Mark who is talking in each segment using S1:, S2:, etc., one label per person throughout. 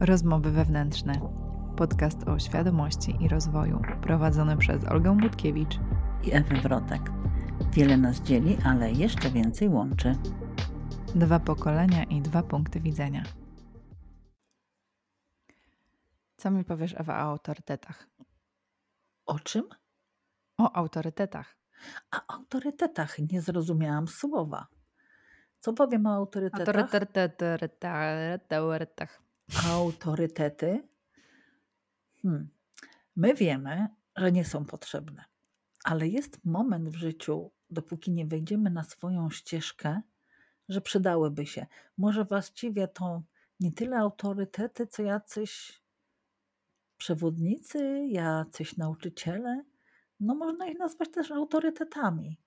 S1: Rozmowy wewnętrzne. Podcast o świadomości i rozwoju, prowadzony przez Olgę Budkiewicz
S2: i Ewę Wrotek. Wiele nas dzieli, ale jeszcze więcej łączy.
S1: Dwa pokolenia i dwa punkty widzenia. Co mi powiesz, Ewa, o autorytetach?
S2: O czym?
S1: O autorytetach.
S2: A autorytetach nie zrozumiałam słowa. Co powiem o autorytetach?
S1: Autorytetach.
S2: Autorytety? Hmm. My wiemy, że nie są potrzebne, ale jest moment w życiu, dopóki nie wejdziemy na swoją ścieżkę, że przydałyby się. Może właściwie to nie tyle autorytety, co jacyś przewodnicy, jacyś nauczyciele. No można ich nazwać też autorytetami.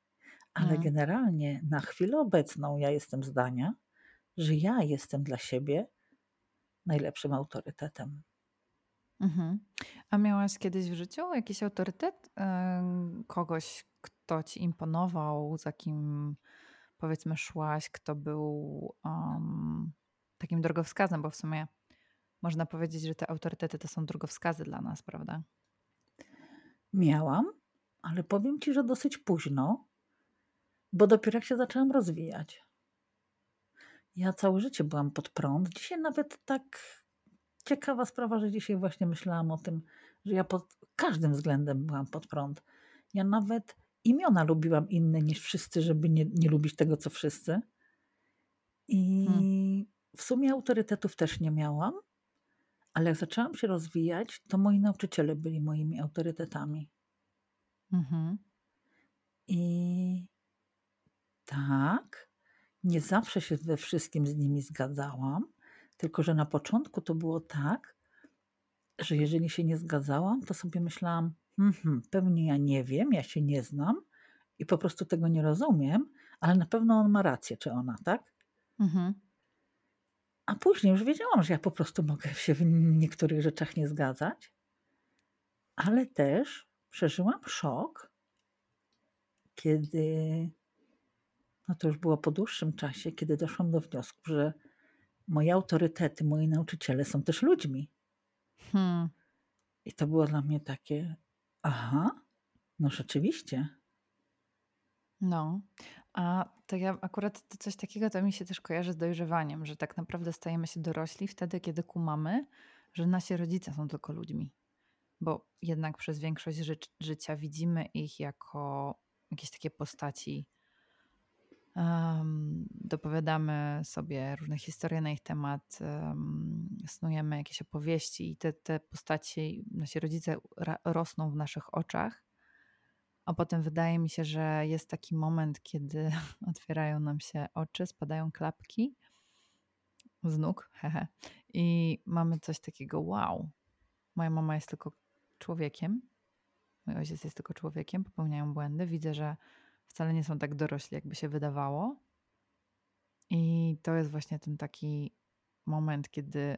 S2: Ale
S1: Mm.
S2: generalnie na chwilę obecną ja jestem zdania, że ja jestem dla siebie najlepszym autorytetem.
S1: Mhm. A miałaś kiedyś w życiu jakiś autorytet? Ym, Kogoś, kto ci imponował, za kim powiedzmy szłaś, kto był um, takim drogowskazem, bo w sumie można powiedzieć, że te autorytety to są drogowskazy dla nas, prawda?
S2: Miałam, ale powiem ci, że dosyć późno, bo dopiero jak się zaczęłam rozwijać. Ja całe życie byłam pod prąd. Dzisiaj nawet tak ciekawa sprawa, że dzisiaj właśnie myślałam o tym, że ja pod każdym względem byłam pod prąd. Ja nawet imiona lubiłam inne niż wszyscy, żeby nie, nie lubić tego, co wszyscy. I
S1: Hmm.
S2: w sumie autorytetów też nie miałam, ale jak zaczęłam się rozwijać, to moi nauczyciele byli moimi autorytetami.
S1: Mhm.
S2: I tak, nie zawsze się we wszystkim z nimi zgadzałam, tylko że na początku to było tak, że jeżeli się nie zgadzałam, to sobie myślałam, mhm, pewnie ja nie wiem, ja się nie znam i po prostu tego nie rozumiem, ale na pewno on ma rację, czy ona, tak?
S1: Mhm.
S2: A później już wiedziałam, że ja po prostu mogę się w niektórych rzeczach nie zgadzać, ale też przeżyłam szok, kiedy, no to już było po dłuższym czasie, kiedy doszłam do wniosku, że moje autorytety, moi nauczyciele są też ludźmi.
S1: Hmm.
S2: I to było dla mnie takie, aha, no rzeczywiście.
S1: No, a to ja akurat to coś takiego to mi się też kojarzy z dojrzewaniem, że tak naprawdę stajemy się dorośli wtedy, kiedy kumamy, że nasi rodzice są tylko ludźmi. Bo jednak przez większość ży życia widzimy ich jako jakieś takie postaci. Um, dopowiadamy sobie różne historie na ich temat, um, snujemy jakieś opowieści i te, te postaci, nasi rodzice rosną w naszych oczach. A potem wydaje mi się, że jest taki moment, kiedy otwierają nam się oczy, spadają klapki z nóg, hehe, i mamy coś takiego, wow, moja mama jest tylko człowiekiem, mój ojciec jest tylko człowiekiem, popełniają błędy, widzę, że wcale nie są tak dorośli, jakby się wydawało. I to jest właśnie ten taki moment, kiedy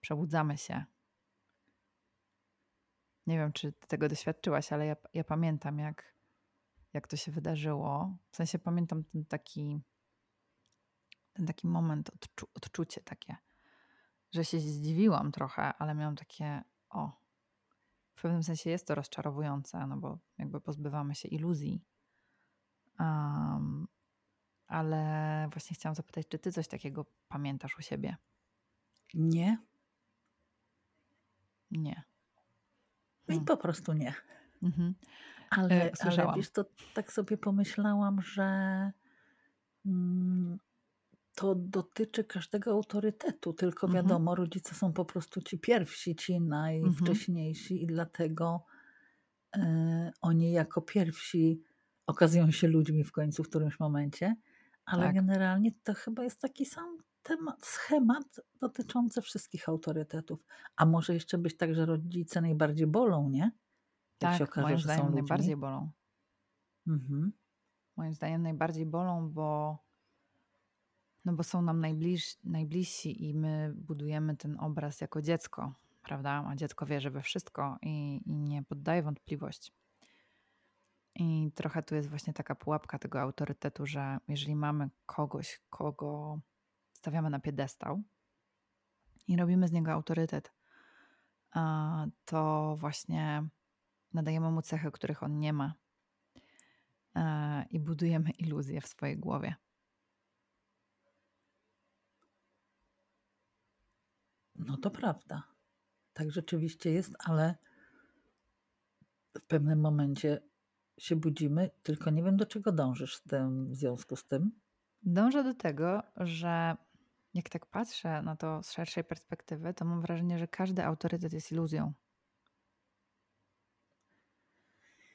S1: przebudzamy się. Nie wiem, czy tego doświadczyłaś, ale ja, ja pamiętam, jak, jak to się wydarzyło. W sensie pamiętam ten taki, ten taki moment, odczu, odczucie takie, że się zdziwiłam trochę, ale miałam takie, o, w pewnym sensie jest to rozczarowujące, no bo jakby pozbywamy się iluzji. Um, ale właśnie chciałam zapytać, czy ty coś takiego pamiętasz u siebie?
S2: Nie.
S1: Nie.
S2: I
S1: Hmm.
S2: po prostu nie.
S1: Mhm.
S2: Ale,
S1: E,
S2: ale wiesz, to tak sobie pomyślałam, że mm, to dotyczy każdego autorytetu, tylko
S1: Mhm.
S2: wiadomo, rodzice są po prostu ci pierwsi, ci najwcześniejsi i dlatego e, oni jako pierwsi okazują się ludźmi w końcu w którymś momencie, ale
S1: Tak.
S2: generalnie to chyba jest taki sam temat, schemat dotyczący wszystkich autorytetów. A może jeszcze być tak, że rodzice najbardziej bolą, nie? Jak się
S1: Tak,
S2: okaże,
S1: moim zdaniem najbardziej bolą.
S2: Mhm.
S1: Moim zdaniem najbardziej bolą, bo, no bo są nam najbliż, najbliżsi i my budujemy ten obraz jako dziecko, prawda? A dziecko wierzy we wszystko i, i nie poddaje wątpliwości. I trochę tu jest właśnie taka pułapka tego autorytetu, że jeżeli mamy kogoś, kogo stawiamy na piedestał, i robimy z niego autorytet, to właśnie nadajemy mu cechy, których on nie ma i budujemy iluzję w swojej głowie.
S2: No to prawda. Tak rzeczywiście jest, ale w pewnym momencie się budzimy, tylko nie wiem, do czego dążysz z tym, w związku z tym.
S1: Dążę do tego, że jak tak patrzę na to z szerszej perspektywy, to mam wrażenie, że każdy autorytet jest iluzją.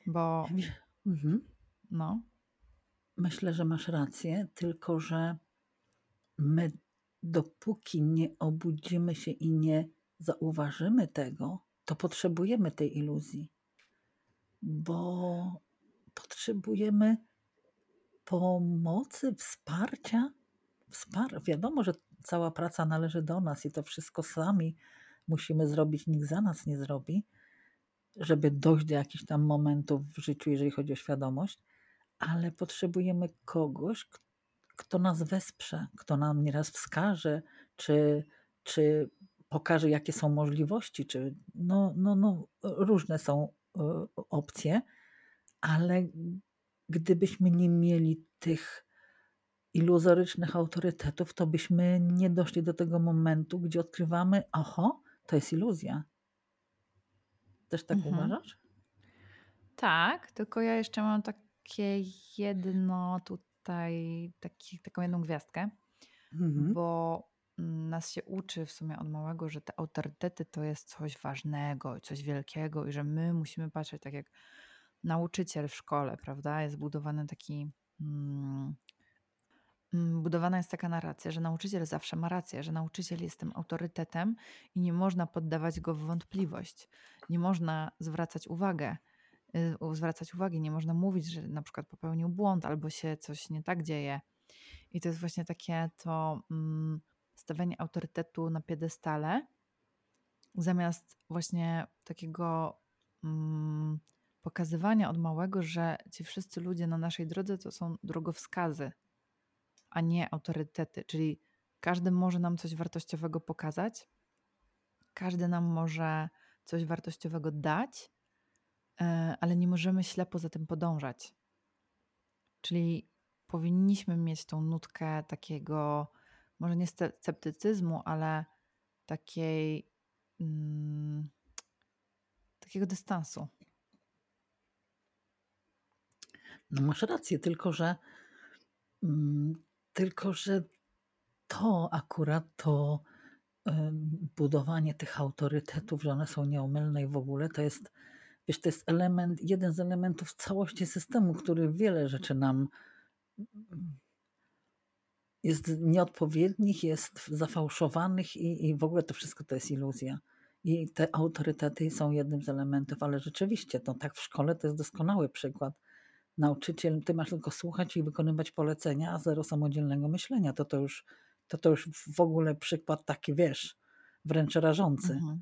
S1: Bo. Mhm. No.
S2: Myślę, że masz rację, tylko że my, dopóki nie obudzimy się i nie zauważymy tego, to potrzebujemy tej iluzji, bo potrzebujemy pomocy, wsparcia. Wspar wiadomo, że cała praca należy do nas i to wszystko sami musimy zrobić, nikt za nas nie zrobi, żeby dojść do jakichś tam momentów w życiu, jeżeli chodzi o świadomość, ale potrzebujemy kogoś, kto nas wesprze, kto nam nieraz wskaże, czy, czy pokaże, jakie są możliwości, czy no, no, no, różne są y, opcje, ale gdybyśmy nie mieli tych iluzorycznych autorytetów, to byśmy nie doszli do tego momentu, gdzie odkrywamy, oho, to jest iluzja. Też tak mhm. uważasz?
S1: Tak, tylko ja jeszcze mam takie jedno tutaj, taki, taką jedną gwiazdkę, mhm. bo nas się uczy w sumie od małego, że te autorytety to jest coś ważnego, coś wielkiego i że my musimy patrzeć tak jak nauczyciel w szkole, prawda? Jest budowany taki. Hmm, budowana jest taka narracja, że nauczyciel zawsze ma rację, że nauczyciel jest tym autorytetem i nie można poddawać go w wątpliwość. Nie można zwracać uwagę, y, zwracać uwagi, nie można mówić, że na przykład popełnił błąd albo się coś nie tak dzieje. I to jest właśnie takie to mm, stawianie autorytetu na piedestale, zamiast właśnie takiego mm, pokazywania od małego, że ci wszyscy ludzie na naszej drodze to są drogowskazy, a nie autorytety. Czyli każdy może nam coś wartościowego pokazać, każdy nam może coś wartościowego dać, e, ale nie możemy ślepo za tym podążać. Czyli powinniśmy mieć tą nutkę takiego, może nie sceptycyzmu, ale takiej, mm, takiego dystansu.
S2: No masz rację, tylko że mm, tylko że to akurat to budowanie tych autorytetów, że one są nieomylne i w ogóle to jest, wiesz, to jest element, jeden z elementów całości systemu, który wiele rzeczy nam jest nieodpowiednich, jest zafałszowanych i, i w ogóle to wszystko to jest iluzja. I te autorytety są jednym z elementów, ale rzeczywiście, to tak w szkole to jest doskonały przykład nauczyciel, ty masz tylko słuchać i wykonywać polecenia, a zero samodzielnego myślenia. To to już, to to już w ogóle przykład taki, wiesz, wręcz rażący. Mhm.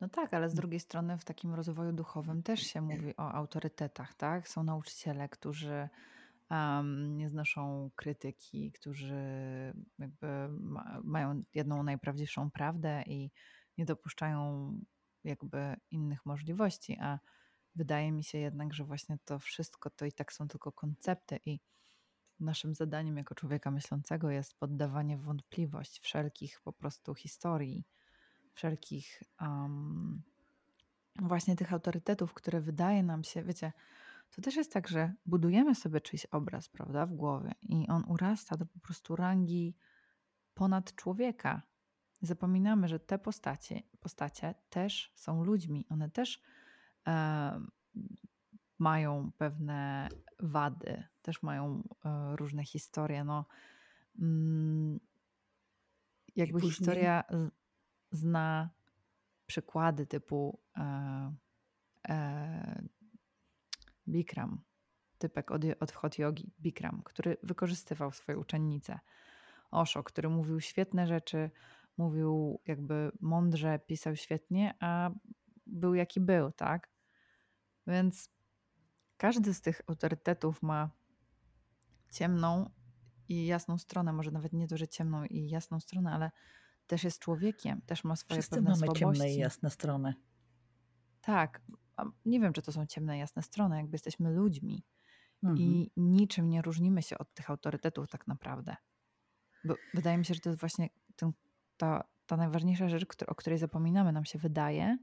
S1: No tak, ale z drugiej strony w takim rozwoju duchowym też się mówi o autorytetach, tak? Są nauczyciele, którzy um, nie znoszą krytyki, którzy jakby ma, mają jedną najprawdziwszą prawdę i nie dopuszczają jakby innych możliwości, a Wydaje mi się jednak, że właśnie to wszystko to i tak są tylko koncepty i naszym zadaniem jako człowieka myślącego jest poddawanie wątpliwość wszelkich po prostu historii, wszelkich um, właśnie tych autorytetów, które wydaje nam się, wiecie, to też jest tak, że budujemy sobie czyjś obraz, prawda, w głowie i on urasta do po prostu rangi ponad człowieka. Zapominamy, że te postacie, postacie też są ludźmi, one też mają pewne wady, też mają e, różne historie. No, mm, jakby historia zna przykłady typu e, e, Bikram, typek od, od Hot Yogi, Bikram, który wykorzystywał swoje uczennice. Osho, który mówił świetne rzeczy, mówił jakby mądrze, pisał świetnie, a był jaki był, tak? Więc każdy z tych autorytetów ma ciemną i jasną stronę, może nawet nie to, że ciemną i jasną stronę, ale też jest człowiekiem, też ma swoje
S2: Wszyscy
S1: pewne
S2: mamy
S1: słabości.
S2: ciemne i jasne strony.
S1: Tak, nie wiem, czy to są ciemne, jasne strony, jakby jesteśmy ludźmi
S2: Mhm.
S1: i niczym nie różnimy się od tych autorytetów tak naprawdę. Bo wydaje mi się, że to jest właśnie ten, ta, ta najważniejsza rzecz, o której zapominamy. Nam się wydaje,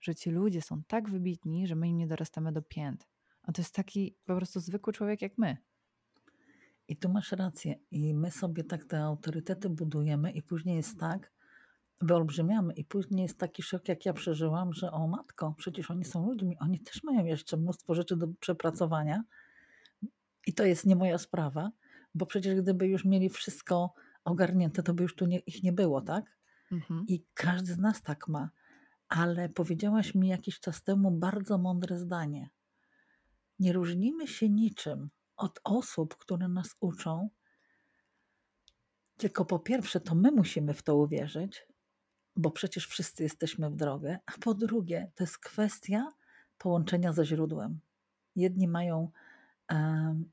S1: że ci ludzie są tak wybitni, że my im nie dorastamy do pięt. A to jest taki po prostu zwykły człowiek jak my.
S2: I tu masz rację. I my sobie tak te autorytety budujemy, i później jest tak, wyolbrzymiamy, i później jest taki szok, jak ja przeżyłam, że o matko, przecież oni są ludźmi, oni też mają jeszcze mnóstwo rzeczy do przepracowania. I to jest nie moja sprawa, bo przecież gdyby już mieli wszystko ogarnięte, to by już tu nie, ich nie było, tak?
S1: Mhm.
S2: I każdy z nas tak ma. Ale powiedziałaś mi jakiś czas temu bardzo mądre zdanie. Nie różnimy się niczym od osób, które nas uczą, tylko po pierwsze, to my musimy w to uwierzyć, bo przecież wszyscy jesteśmy w drogę, a po drugie, to jest kwestia połączenia ze źródłem. Jedni mają um,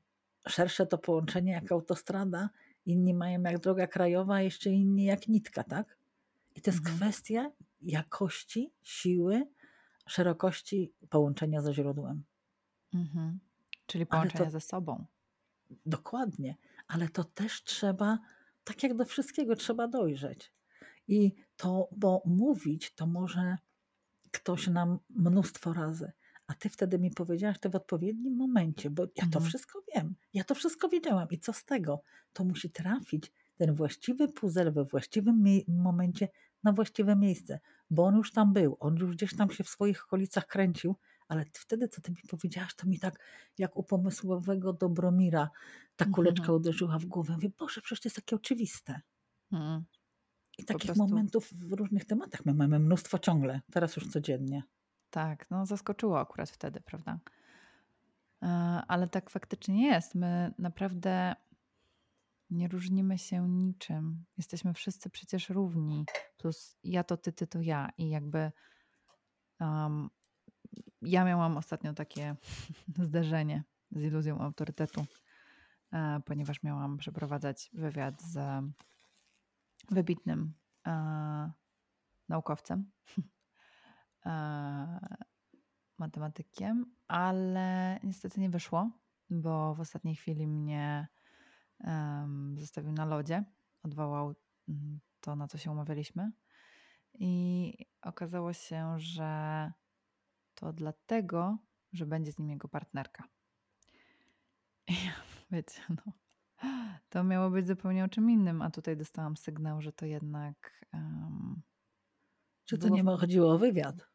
S2: szersze to połączenie jak autostrada, inni mają jak droga krajowa, a jeszcze inni jak nitka, tak? I to jest
S1: Mhm.
S2: kwestia jakości, siły, szerokości połączenia ze źródłem.
S1: Mhm. Czyli połączenia
S2: to-
S1: ze sobą.
S2: Dokładnie, ale to też trzeba, tak jak do wszystkiego, trzeba dojrzeć. I to, bo mówić to może ktoś nam mnóstwo razy, a ty wtedy mi powiedziałaś to w odpowiednim momencie, bo ja to
S1: Mhm.
S2: wszystko wiem, ja to wszystko wiedziałam i co z tego? To musi trafić ten właściwy puzzle we właściwym momencie na właściwe miejsce, bo on już tam był, on już gdzieś tam się w swoich okolicach kręcił, ale wtedy, co ty mi powiedziałaś, to mi tak jak u pomysłowego Dobromira ta kuleczka
S1: Mhm.
S2: uderzyła w głowę. Mówię, Boże, przecież to jest takie oczywiste.
S1: Mhm.
S2: I takich
S1: prostu-
S2: momentów w różnych tematach my mamy mnóstwo ciągle, teraz już codziennie.
S1: Tak, no zaskoczyło akurat wtedy, prawda? E, Ale tak faktycznie jest. My naprawdę nie różnimy się niczym. Jesteśmy wszyscy przecież równi. Plus ja to ty, ty to ja. I jakby um, ja miałam ostatnio takie zderzenie z iluzją autorytetu, e, ponieważ miałam przeprowadzać wywiad z wybitnym e, naukowcem. e, matematykiem, ale niestety nie wyszło, bo w ostatniej chwili mnie em, zostawił na lodzie, odwołał mm, to, na co się umawialiśmy. I okazało się, że to dlatego, że będzie z nim jego partnerka. I wiecie, no, to miało być zupełnie o czym innym, a tutaj dostałam sygnał, że to jednak. em,
S2: Czy to nie ma chodziło o wywiad?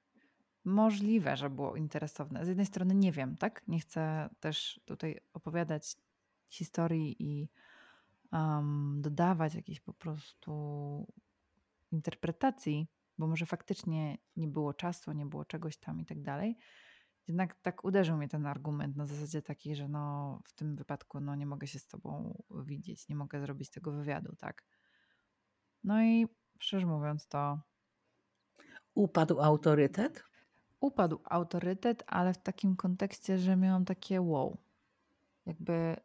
S1: Możliwe, że było interesowne. Z jednej strony nie wiem, tak? Nie chcę też tutaj opowiadać historii i um, dodawać jakiejś po prostu interpretacji, bo może faktycznie nie było czasu, nie było czegoś tam i tak dalej. Jednak tak uderzył mnie ten argument na zasadzie takiej, że no w tym wypadku no nie mogę się z tobą widzieć, nie mogę zrobić tego wywiadu, tak? No i szczerze mówiąc to
S2: Upadł autorytet?
S1: upadł autorytet, ale w takim kontekście, że miałam takie wow. Jakby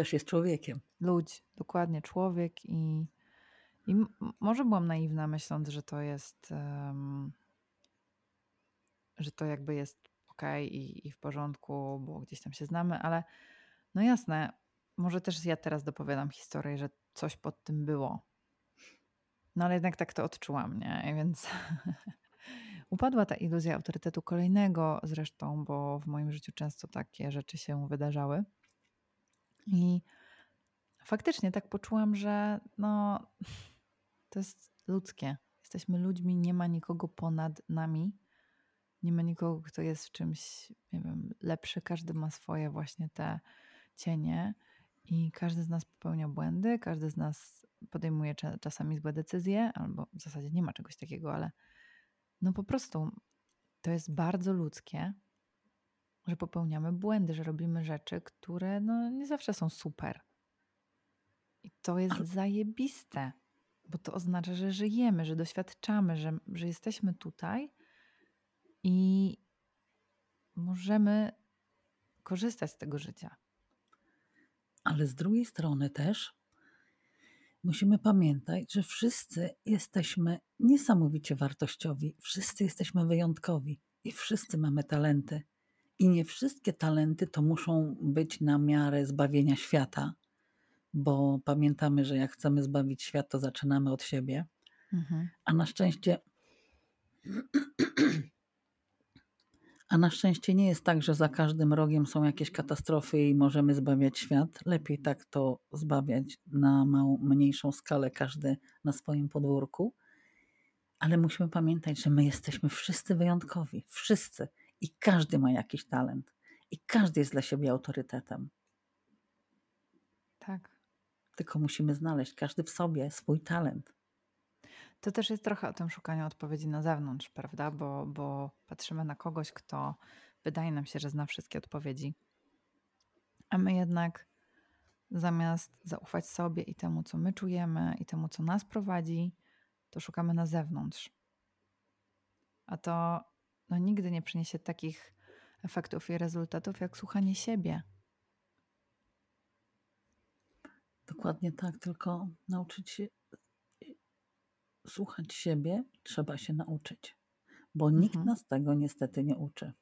S2: Też jest człowiekiem.
S1: ludź, dokładnie człowiek i, i może byłam naiwna myśląc, że to jest em, że to jakby jest ok i, i w porządku, bo gdzieś tam się znamy, ale no jasne, może też ja teraz dopowiadam historię, że coś pod tym było. No ale jednak tak to odczułam, nie? Więc upadła ta iluzja autorytetu kolejnego zresztą, bo w moim życiu często takie rzeczy się wydarzały. I faktycznie tak poczułam, że no, to jest ludzkie. Jesteśmy ludźmi, nie ma nikogo ponad nami. Nie ma nikogo, kto jest w czymś, nie wiem, lepszy. Każdy ma swoje właśnie te cienie i każdy z nas popełnia błędy, każdy z nas podejmuje cza- czasami złe decyzje, albo w zasadzie nie ma czegoś takiego, ale no po prostu to jest bardzo ludzkie, że popełniamy błędy, że robimy rzeczy, które no nie zawsze są super. I to jest
S2: Ale-
S1: zajebiste, bo to oznacza, że żyjemy, że doświadczamy, że, że jesteśmy tutaj i możemy korzystać z tego życia.
S2: Ale z drugiej strony też Musimy pamiętać, że wszyscy jesteśmy niesamowicie wartościowi, wszyscy jesteśmy wyjątkowi i wszyscy mamy talenty. I nie wszystkie talenty to muszą być na miarę zbawienia świata, bo pamiętamy, że jak chcemy zbawić świat, to zaczynamy od siebie.
S1: Mhm.
S2: A na szczęście. A na szczęście nie jest tak, że za każdym rogiem są jakieś katastrofy i możemy zbawiać świat. Lepiej tak to zbawiać na małą, mniejszą skalę, każdy na swoim podwórku. Ale musimy pamiętać, że my jesteśmy wszyscy wyjątkowi. Wszyscy. I każdy ma jakiś talent. I każdy jest dla siebie autorytetem.
S1: Tak.
S2: Tylko musimy znaleźć każdy w sobie swój talent.
S1: To też jest trochę o tym szukaniu odpowiedzi na zewnątrz, prawda? Bo, bo patrzymy na kogoś, kto wydaje nam się, że zna wszystkie odpowiedzi. A my jednak zamiast zaufać sobie i temu, co my czujemy, i temu, co nas prowadzi, to szukamy na zewnątrz. A to no, nigdy nie przyniesie takich efektów i rezultatów, jak słuchanie siebie.
S2: Dokładnie tak, tylko nauczyć się słuchać siebie trzeba się nauczyć, bo nikt
S1: Mhm.
S2: nas tego niestety nie uczy.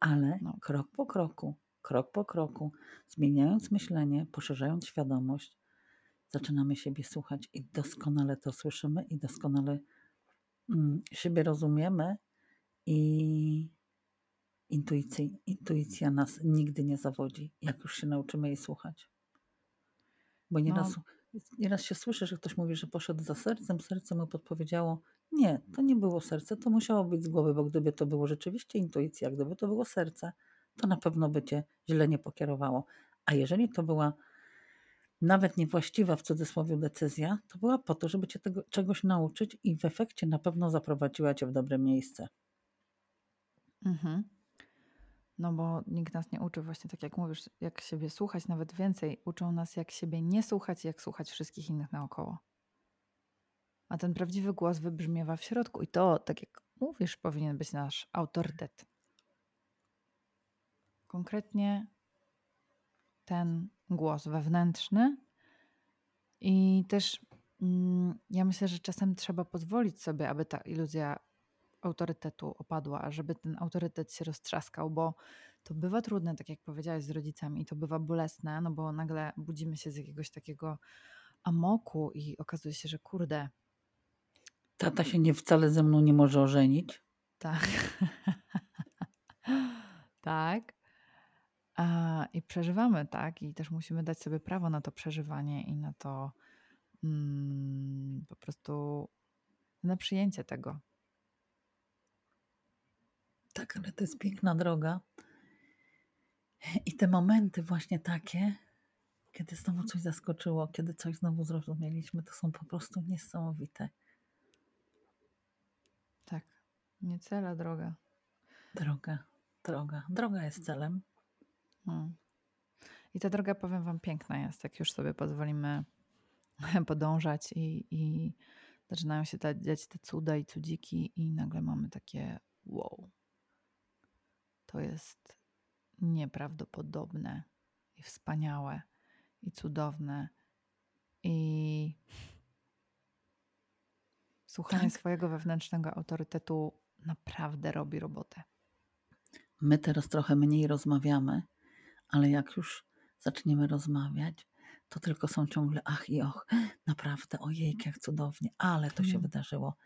S2: Ale
S1: No.
S2: krok po kroku, krok po kroku, zmieniając myślenie, poszerzając świadomość, zaczynamy siebie słuchać i doskonale to słyszymy i doskonale mm, siebie rozumiemy i intuicji, intuicja nas nigdy nie zawodzi, jak już się nauczymy jej słuchać. Bo nieraz, nieraz się słyszy, że ktoś mówi, że poszedł za sercem, serce mu podpowiedziało, nie, to nie było serce, to musiało być z głowy, bo gdyby to było rzeczywiście intuicja, gdyby to było serce, to na pewno by cię źle nie pokierowało. A jeżeli to była nawet niewłaściwa w cudzysłowie decyzja, to była po to, żeby cię tego czegoś nauczyć i w efekcie na pewno zaprowadziła cię w dobre miejsce.
S1: Mhm. No bo nikt nas nie uczy właśnie tak jak mówisz, jak siebie słuchać, nawet więcej. Uczą nas jak siebie nie słuchać jak słuchać wszystkich innych naokoło. A ten prawdziwy głos wybrzmiewa w środku i to, tak jak mówisz, powinien być nasz autorytet. Konkretnie ten głos wewnętrzny i też mm, ja myślę, że czasem trzeba pozwolić sobie, aby ta iluzja autorytetu opadła, żeby ten autorytet się roztrzaskał, bo to bywa trudne, tak jak powiedziałeś, z rodzicami, to bywa bolesne, no bo nagle budzimy się z jakiegoś takiego amoku i okazuje się, że kurde.
S2: Tata się nie wcale ze mną nie może ożenić.
S1: Tak. tak. A, I przeżywamy, tak? I też musimy dać sobie prawo na to przeżywanie i na to mm, po prostu na przyjęcie tego.
S2: Tak, ale to jest piękna droga. I te momenty właśnie takie, kiedy znowu coś zaskoczyło, kiedy coś znowu zrozumieliśmy, to są po prostu niesamowite.
S1: Tak. Nie cela, droga.
S2: Droga, droga. Droga jest celem.
S1: Hmm. I ta droga, powiem Wam, piękna jest, jak już sobie pozwolimy podążać i, i zaczynają się dziać te cuda i cudziki i nagle mamy takie wow. To jest nieprawdopodobne i wspaniałe i cudowne i słuchanie
S2: Tak.
S1: swojego wewnętrznego autorytetu naprawdę robi robotę.
S2: My teraz trochę mniej rozmawiamy, ale jak już zaczniemy rozmawiać, to tylko są ciągle ach i och, naprawdę, ojej, jak cudownie, ale to się
S1: Mhm.
S2: wydarzyło.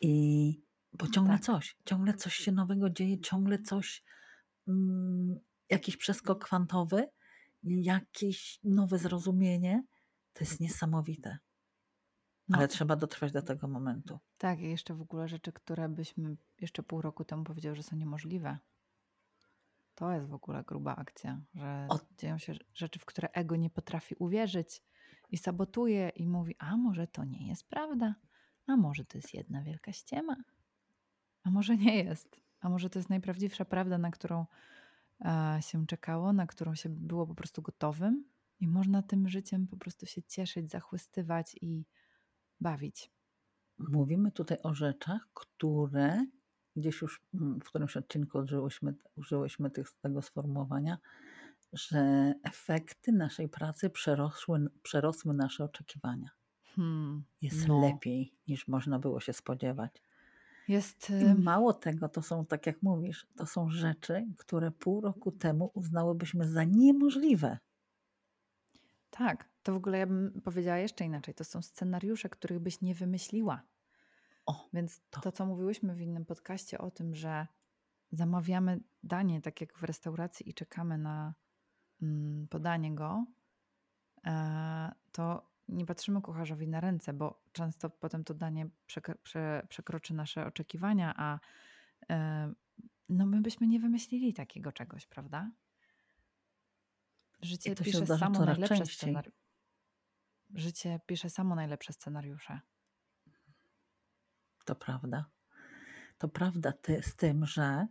S2: I bo ciągle
S1: Tak.
S2: coś, ciągle coś się nowego dzieje, ciągle coś, mm, jakiś przeskok kwantowy, jakieś nowe zrozumienie. To jest niesamowite.
S1: No.
S2: Ale trzeba dotrwać do tego momentu.
S1: Tak, i jeszcze w ogóle rzeczy, które byśmy jeszcze pół roku temu powiedziały, że są niemożliwe. To jest w ogóle gruba akcja, że
S2: O-
S1: dzieją się rzeczy, w które ego nie potrafi uwierzyć i sabotuje i mówi, a może to nie jest prawda, a może to jest jedna wielka ściema, a może nie jest, a może to jest najprawdziwsza prawda, na którą e, się czekało, na którą się było po prostu gotowym i można tym życiem po prostu się cieszyć, zachłystywać i bawić.
S2: Mówimy tutaj o rzeczach, które gdzieś już mm, w którymś odcinku użyłyśmy, użyłyśmy tych, tego sformułowania, że efekty naszej pracy przerosły, przerosły nasze oczekiwania.
S1: Hmm,
S2: Jest
S1: no.
S2: lepiej niż można było się spodziewać.
S1: Jest.
S2: I
S1: y,
S2: mało tego, to są, tak jak mówisz, to są rzeczy, które pół roku temu uznałybyśmy za niemożliwe.
S1: Tak, to w ogóle ja bym powiedziała jeszcze inaczej. To są scenariusze, których byś nie wymyśliła.
S2: O,
S1: Więc
S2: to.
S1: to, co mówiłyśmy w innym podcaście o tym, że zamawiamy danie tak jak w restauracji i czekamy na mm, podanie go, e, to nie patrzymy kucharzowi na ręce, bo często potem to danie przekro- prze, przekroczy nasze oczekiwania, a e, no my byśmy nie wymyślili takiego czegoś, prawda? Życie pisze samo najlepsze scenariusze. Życie pisze samo najlepsze scenariusze.
S2: To prawda. To prawda ty, z tym, że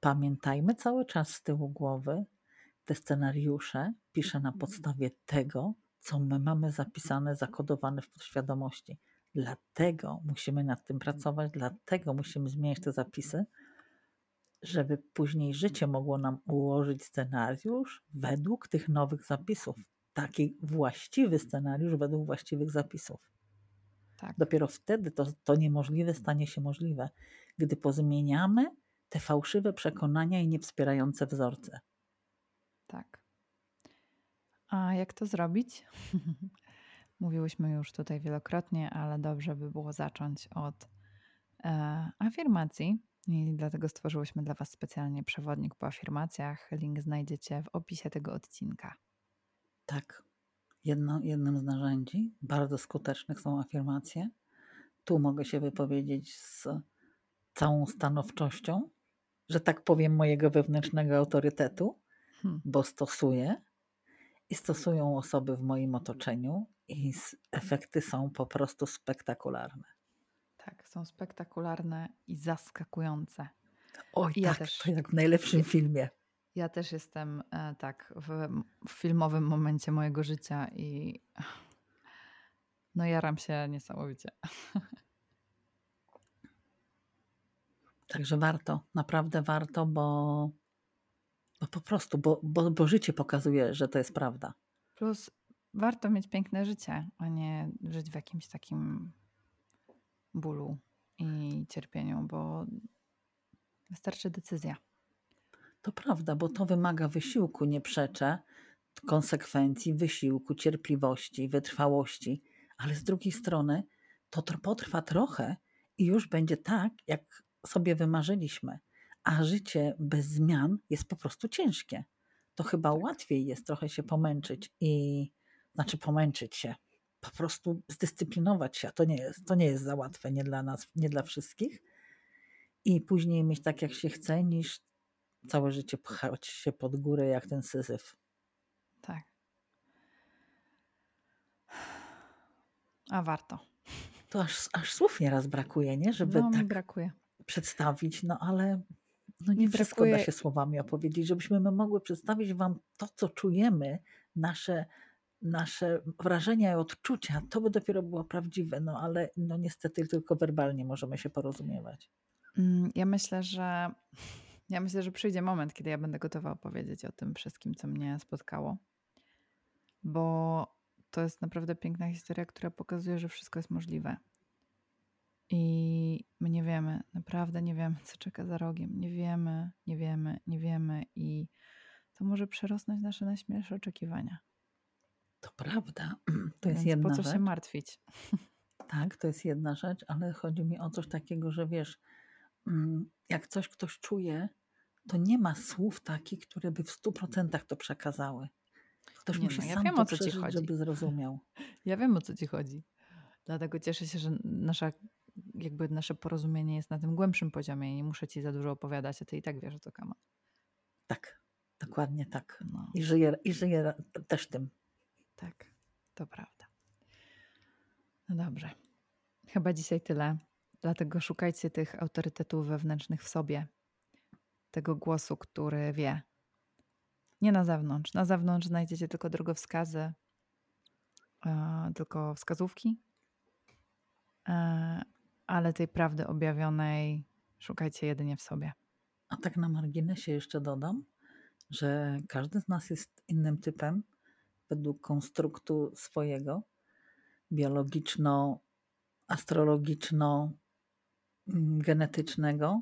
S2: pamiętajmy cały czas z tyłu głowy, te scenariusze piszę na podstawie tego, co my mamy zapisane, zakodowane w podświadomości. Dlatego musimy nad tym pracować, dlatego musimy zmieniać te zapisy, żeby później życie mogło nam ułożyć scenariusz według tych nowych zapisów. Taki właściwy scenariusz według właściwych zapisów.
S1: Tak,
S2: Dopiero wtedy to, to niemożliwe stanie się możliwe, gdy pozmieniamy te fałszywe przekonania i niewspierające wzorce.
S1: tak. A jak to zrobić? Mówiłyśmy już tutaj wielokrotnie, ale dobrze by było zacząć od e, afirmacji. I dlatego stworzyłyśmy dla Was specjalnie przewodnik po afirmacjach. Link znajdziecie w opisie tego odcinka.
S2: Tak, Jedno, jednym z narzędzi bardzo skutecznych są afirmacje. Tu mogę się wypowiedzieć z całą stanowczością, że tak powiem, mojego wewnętrznego autorytetu,
S1: Hmm.
S2: bo stosuję i stosują osoby w moim otoczeniu, i efekty są po prostu spektakularne.
S1: Tak, są spektakularne i zaskakujące.
S2: Oj,
S1: I ja
S2: tak,
S1: też.
S2: to jak w najlepszym filmie.
S1: Ja też jestem e, tak w, w filmowym momencie mojego życia i no jaram się niesamowicie.
S2: Także warto, naprawdę warto, bo, bo po prostu, bo, bo, bo życie pokazuje, że to jest prawda.
S1: Plus warto mieć piękne życie, a nie żyć w jakimś takim bólu i cierpieniu, bo wystarczy decyzja.
S2: To prawda, bo to wymaga wysiłku, nie przeczę, konsekwencji, wysiłku, cierpliwości, wytrwałości, ale z drugiej strony to tr- potrwa trochę i już będzie tak, jak sobie wymarzyliśmy. A życie bez zmian jest po prostu ciężkie. To chyba łatwiej jest trochę się pomęczyć i znaczy pomęczyć się, po prostu zdyscyplinować się. a To nie jest, to nie jest za łatwe, nie dla nas, nie dla wszystkich. I później mieć tak, jak się chce, niż całe życie pchać się pod górę jak ten syzyf.
S1: Tak. A warto.
S2: To aż, aż słów nieraz brakuje, nie? Żeby
S1: No,
S2: tak
S1: brakuje.
S2: przedstawić, no ale no nie wszystko da się słowami opowiedzieć, żebyśmy my mogły przedstawić Wam to, co czujemy, nasze, nasze wrażenia i odczucia, to by dopiero było prawdziwe, no ale no niestety tylko werbalnie możemy się porozumiewać.
S1: Mm, Ja myślę, że ja myślę, że przyjdzie moment, kiedy ja będę gotowa opowiedzieć o tym wszystkim, co mnie spotkało. Bo to jest naprawdę piękna historia, która pokazuje, że wszystko jest możliwe. I my nie wiemy, naprawdę nie wiemy, co czeka za rogiem. Nie wiemy, nie wiemy, nie wiemy i to może przerosnąć nasze najśmielsze oczekiwania.
S2: To prawda, to jest
S1: Więc
S2: jedna
S1: po co
S2: rzecz.
S1: się martwić?
S2: Tak, to jest jedna rzecz, ale chodzi mi o coś takiego, że wiesz, mm, jak coś ktoś czuje, to nie ma słów takich, które by w stu procentach to przekazały. Ktoś
S1: Nie
S2: musi
S1: no, ja
S2: sam
S1: wiem,
S2: to
S1: o co ci
S2: przeżyć,
S1: chodzi.
S2: żeby zrozumiał.
S1: Ja wiem, o co ci chodzi. Dlatego cieszę się, że nasza, jakby nasze porozumienie jest na tym głębszym poziomie i nie muszę ci za dużo opowiadać, a ty i tak wiesz, o co kama.
S2: Tak, dokładnie tak.
S1: No,
S2: I żyję, i żyję też tym.
S1: tak, to prawda. No dobrze. Chyba dzisiaj tyle. Dlatego szukajcie tych autorytetów wewnętrznych w sobie. Tego głosu, który wie. Nie na zewnątrz. Na zewnątrz znajdziecie tylko drogowskazy, e, tylko wskazówki, e, ale tej prawdy objawionej szukajcie jedynie w sobie.
S2: A tak na marginesie jeszcze dodam, że każdy z nas jest innym typem według konstruktu swojego. biologiczno-astrologiczno-genetycznego,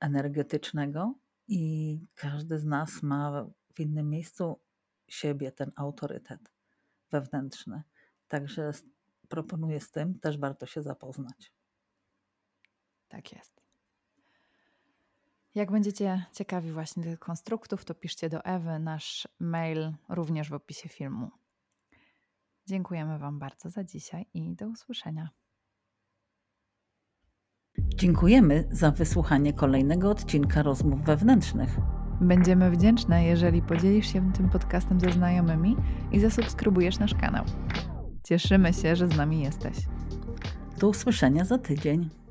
S2: energetycznego i każdy z nas ma w innym miejscu siebie ten autorytet wewnętrzny. Także proponuję z tym, też warto się zapoznać.
S1: Tak jest. Jak będziecie ciekawi właśnie tych konstruktów, to piszcie do Ewy. Nasz mail również w opisie filmu. Dziękujemy Wam bardzo za dzisiaj i do usłyszenia.
S2: Dziękujemy za wysłuchanie kolejnego odcinka rozmów wewnętrznych.
S1: Będziemy wdzięczne, jeżeli podzielisz się tym podcastem ze znajomymi i zasubskrybujesz nasz kanał. Cieszymy się, że z nami jesteś.
S2: Do usłyszenia za tydzień.